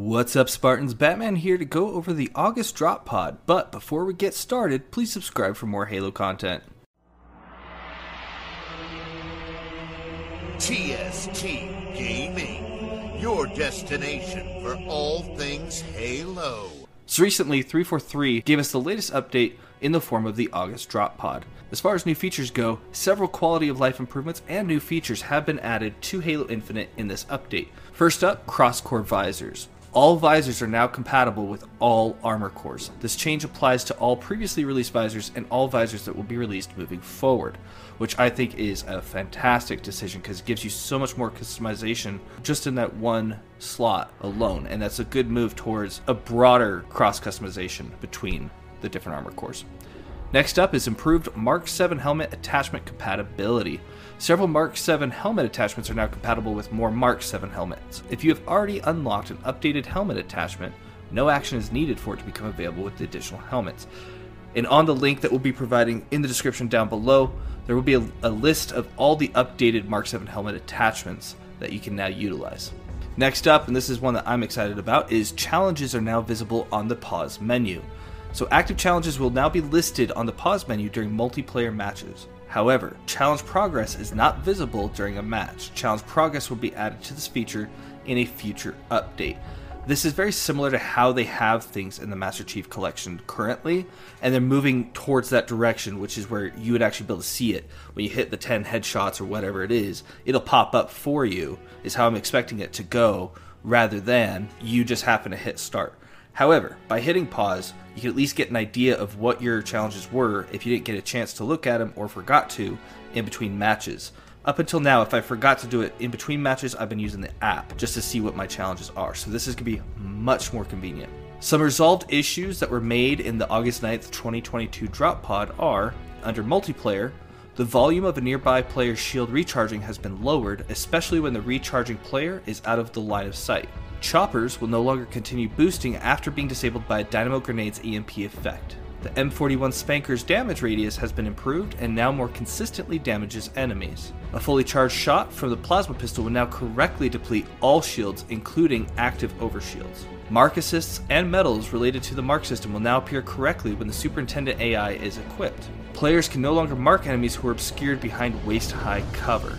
What's up, Spartans? Batman here to go over the August drop pod. But before we get started, please subscribe for more Halo content. TST Gaming, your destination for all things Halo. So recently, 343 gave us the latest update in the form of the August drop pod. As far as new features go, several quality of life improvements and new features have been added to Halo Infinite in this update. First up, cross core visors. All visors are now compatible with all armor cores. This change applies to all previously released visors and all visors that will be released moving forward, which I think is a fantastic decision because it gives you so much more customization just in that one slot alone, and that's a good move towards a broader cross customization between the different armor cores. Next up is improved Mark 7 helmet attachment compatibility. Several Mark 7 helmet attachments are now compatible with more Mark 7 helmets. If you have already unlocked an updated helmet attachment, no action is needed for it to become available with the additional helmets. And on the link that we'll be providing in the description down below, there will be a, a list of all the updated Mark 7 helmet attachments that you can now utilize. Next up, and this is one that I'm excited about, is challenges are now visible on the pause menu. So active challenges will now be listed on the pause menu during multiplayer matches. However, challenge progress is not visible during a match. Challenge progress will be added to this feature in a future update. This is very similar to how they have things in the Master Chief Collection currently, and they're moving towards that direction, which is where you would actually be able to see it. When you hit the 10 headshots or whatever it is, it'll pop up for you, is how I'm expecting it to go, rather than you just happen to hit start. However, by hitting pause, you can at least get an idea of what your challenges were if you didn't get a chance to look at them or forgot to in between matches. Up until now, if I forgot to do it in between matches, I've been using the app just to see what my challenges are. So this is going to be much more convenient. Some resolved issues that were made in the August 9th, 2022 drop pod are under multiplayer, the volume of a nearby player's shield recharging has been lowered, especially when the recharging player is out of the line of sight. Choppers will no longer continue boosting after being disabled by a Dynamo Grenade's EMP effect. The M41 Spanker's damage radius has been improved and now more consistently damages enemies. A fully charged shot from the plasma pistol will now correctly deplete all shields, including active overshields. Mark assists and medals related to the mark system will now appear correctly when the Superintendent AI is equipped. Players can no longer mark enemies who are obscured behind waist high cover.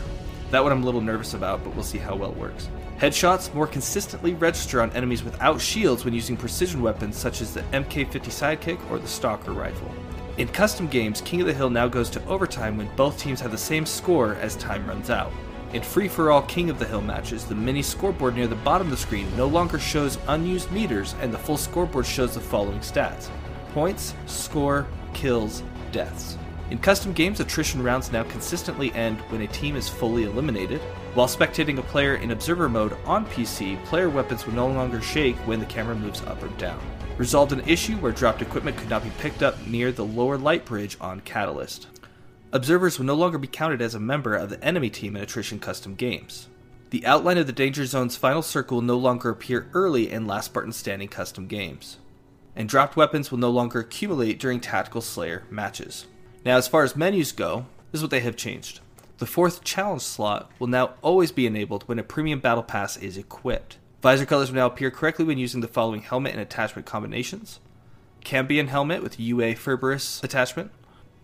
That one I'm a little nervous about, but we'll see how well it works. Headshots more consistently register on enemies without shields when using precision weapons such as the MK50 Sidekick or the Stalker rifle. In custom games, King of the Hill now goes to overtime when both teams have the same score as time runs out. In free for all King of the Hill matches, the mini scoreboard near the bottom of the screen no longer shows unused meters and the full scoreboard shows the following stats points, score, kills, deaths. In custom games, attrition rounds now consistently end when a team is fully eliminated, while spectating a player in observer mode on PC, player weapons will no longer shake when the camera moves up or down. Resolved an issue where dropped equipment could not be picked up near the lower light bridge on Catalyst. Observers will no longer be counted as a member of the enemy team in attrition custom games. The outline of the danger zone's final circle will no longer appear early in Last Spartan Standing custom games. And dropped weapons will no longer accumulate during Tactical Slayer matches. Now, as far as menus go, this is what they have changed. The fourth challenge slot will now always be enabled when a premium battle pass is equipped. Visor colors will now appear correctly when using the following helmet and attachment combinations. Cambion helmet with UA Ferberus attachment,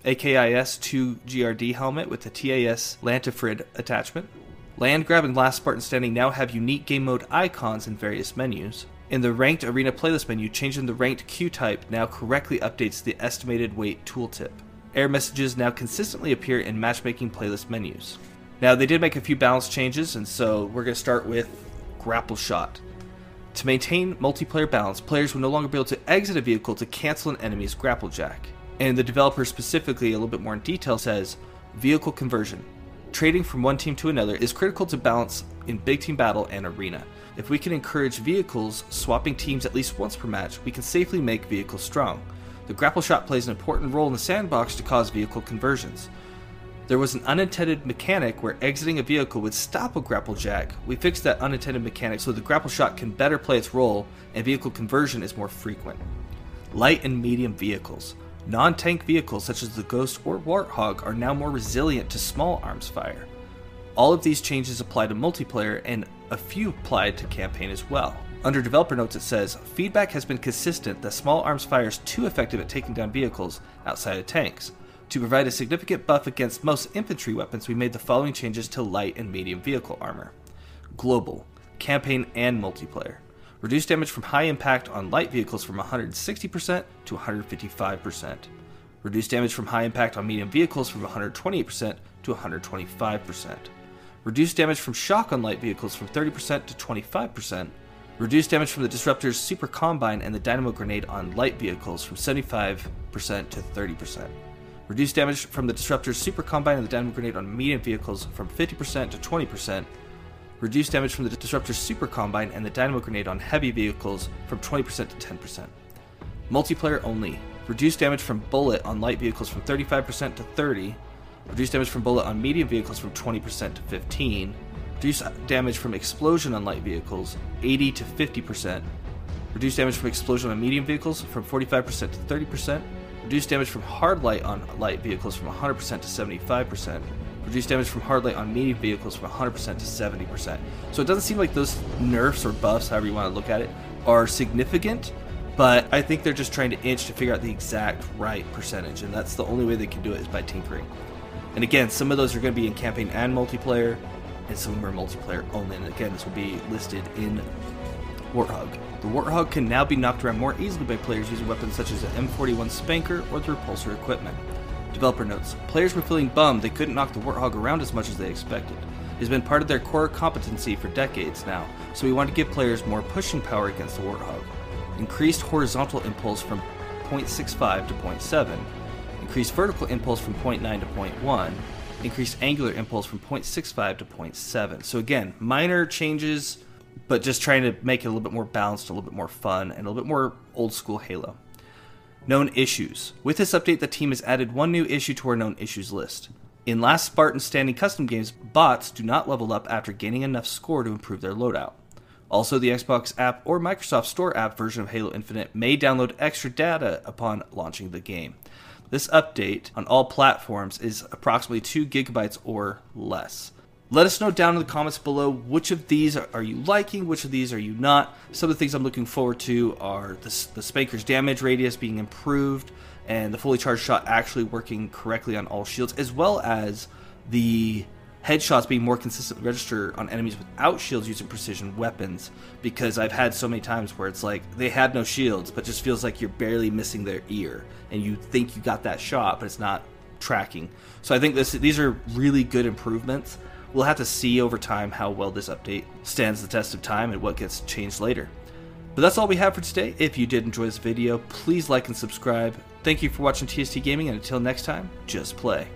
AKIS 2 GRD helmet with the TAS Lantifrid attachment. Land Grab and Last Spartan Standing now have unique game mode icons in various menus. In the Ranked Arena playlist menu, changing the ranked queue type now correctly updates the estimated wait tooltip. Error messages now consistently appear in matchmaking playlist menus. Now, they did make a few balance changes, and so we're going to start with Grapple Shot. To maintain multiplayer balance, players will no longer be able to exit a vehicle to cancel an enemy's grapple jack. And the developer specifically, a little bit more in detail, says vehicle conversion. Trading from one team to another is critical to balance in big team battle and arena. If we can encourage vehicles swapping teams at least once per match, we can safely make vehicles strong. The grapple shot plays an important role in the sandbox to cause vehicle conversions. There was an unintended mechanic where exiting a vehicle would stop a grapple jack. We fixed that unintended mechanic so the grapple shot can better play its role and vehicle conversion is more frequent. Light and medium vehicles. Non tank vehicles such as the Ghost or Warthog are now more resilient to small arms fire. All of these changes apply to multiplayer and a few apply to campaign as well. Under developer notes, it says feedback has been consistent that small arms fire is too effective at taking down vehicles outside of tanks. To provide a significant buff against most infantry weapons, we made the following changes to light and medium vehicle armor Global, campaign, and multiplayer. Reduce damage from high impact on light vehicles from 160% to 155%. Reduce damage from high impact on medium vehicles from 128% to 125%. Reduce damage from shock on light vehicles from 30% to 25%. Reduce damage from the Disruptor's Super Combine and the Dynamo Grenade on light vehicles from 75% to 30%. Reduce damage from the Disruptor's Super Combine and the Dynamo Grenade on medium vehicles from 50% to 20%. Reduce damage from the Disruptor's Super Combine and the Dynamo Grenade on heavy vehicles from 20% to 10%. Multiplayer only. Reduce damage from bullet on light vehicles from 35% to 30. Reduce damage from bullet on medium vehicles from 20% to 15. Reduce damage from explosion on light vehicles 80 to 50%. Reduce damage from explosion on medium vehicles from 45% to 30%. Reduce damage from hard light on light vehicles from 100% to 75%. Reduce damage from hard light on medium vehicles from 100% to 70%. So it doesn't seem like those nerfs or buffs, however you want to look at it, are significant, but I think they're just trying to inch to figure out the exact right percentage, and that's the only way they can do it is by tinkering. And again, some of those are going to be in campaign and multiplayer, and some of them are multiplayer only. And again, this will be listed in Warthog. The Warthog can now be knocked around more easily by players using weapons such as the M41 Spanker or the repulsor equipment. Developer notes Players were feeling bummed they couldn't knock the Warthog around as much as they expected. It has been part of their core competency for decades now, so we want to give players more pushing power against the Warthog. Increased horizontal impulse from 0.65 to 0.7, increased vertical impulse from 0.9 to 0.1, increased angular impulse from 0.65 to 0.7. So again, minor changes, but just trying to make it a little bit more balanced, a little bit more fun, and a little bit more old school Halo. Known issues. With this update, the team has added one new issue to our known issues list. In last Spartan standing custom games, bots do not level up after gaining enough score to improve their loadout. Also, the Xbox app or Microsoft Store app version of Halo Infinite may download extra data upon launching the game. This update on all platforms is approximately 2 gigabytes or less. Let us know down in the comments below which of these are you liking, which of these are you not. Some of the things I'm looking forward to are the, the Spanker's damage radius being improved and the fully charged shot actually working correctly on all shields, as well as the headshots being more consistently register on enemies without shields using precision weapons. Because I've had so many times where it's like they had no shields, but just feels like you're barely missing their ear, and you think you got that shot, but it's not tracking. So I think this these are really good improvements. We'll have to see over time how well this update stands the test of time and what gets changed later. But that's all we have for today. If you did enjoy this video, please like and subscribe. Thank you for watching TST Gaming, and until next time, just play.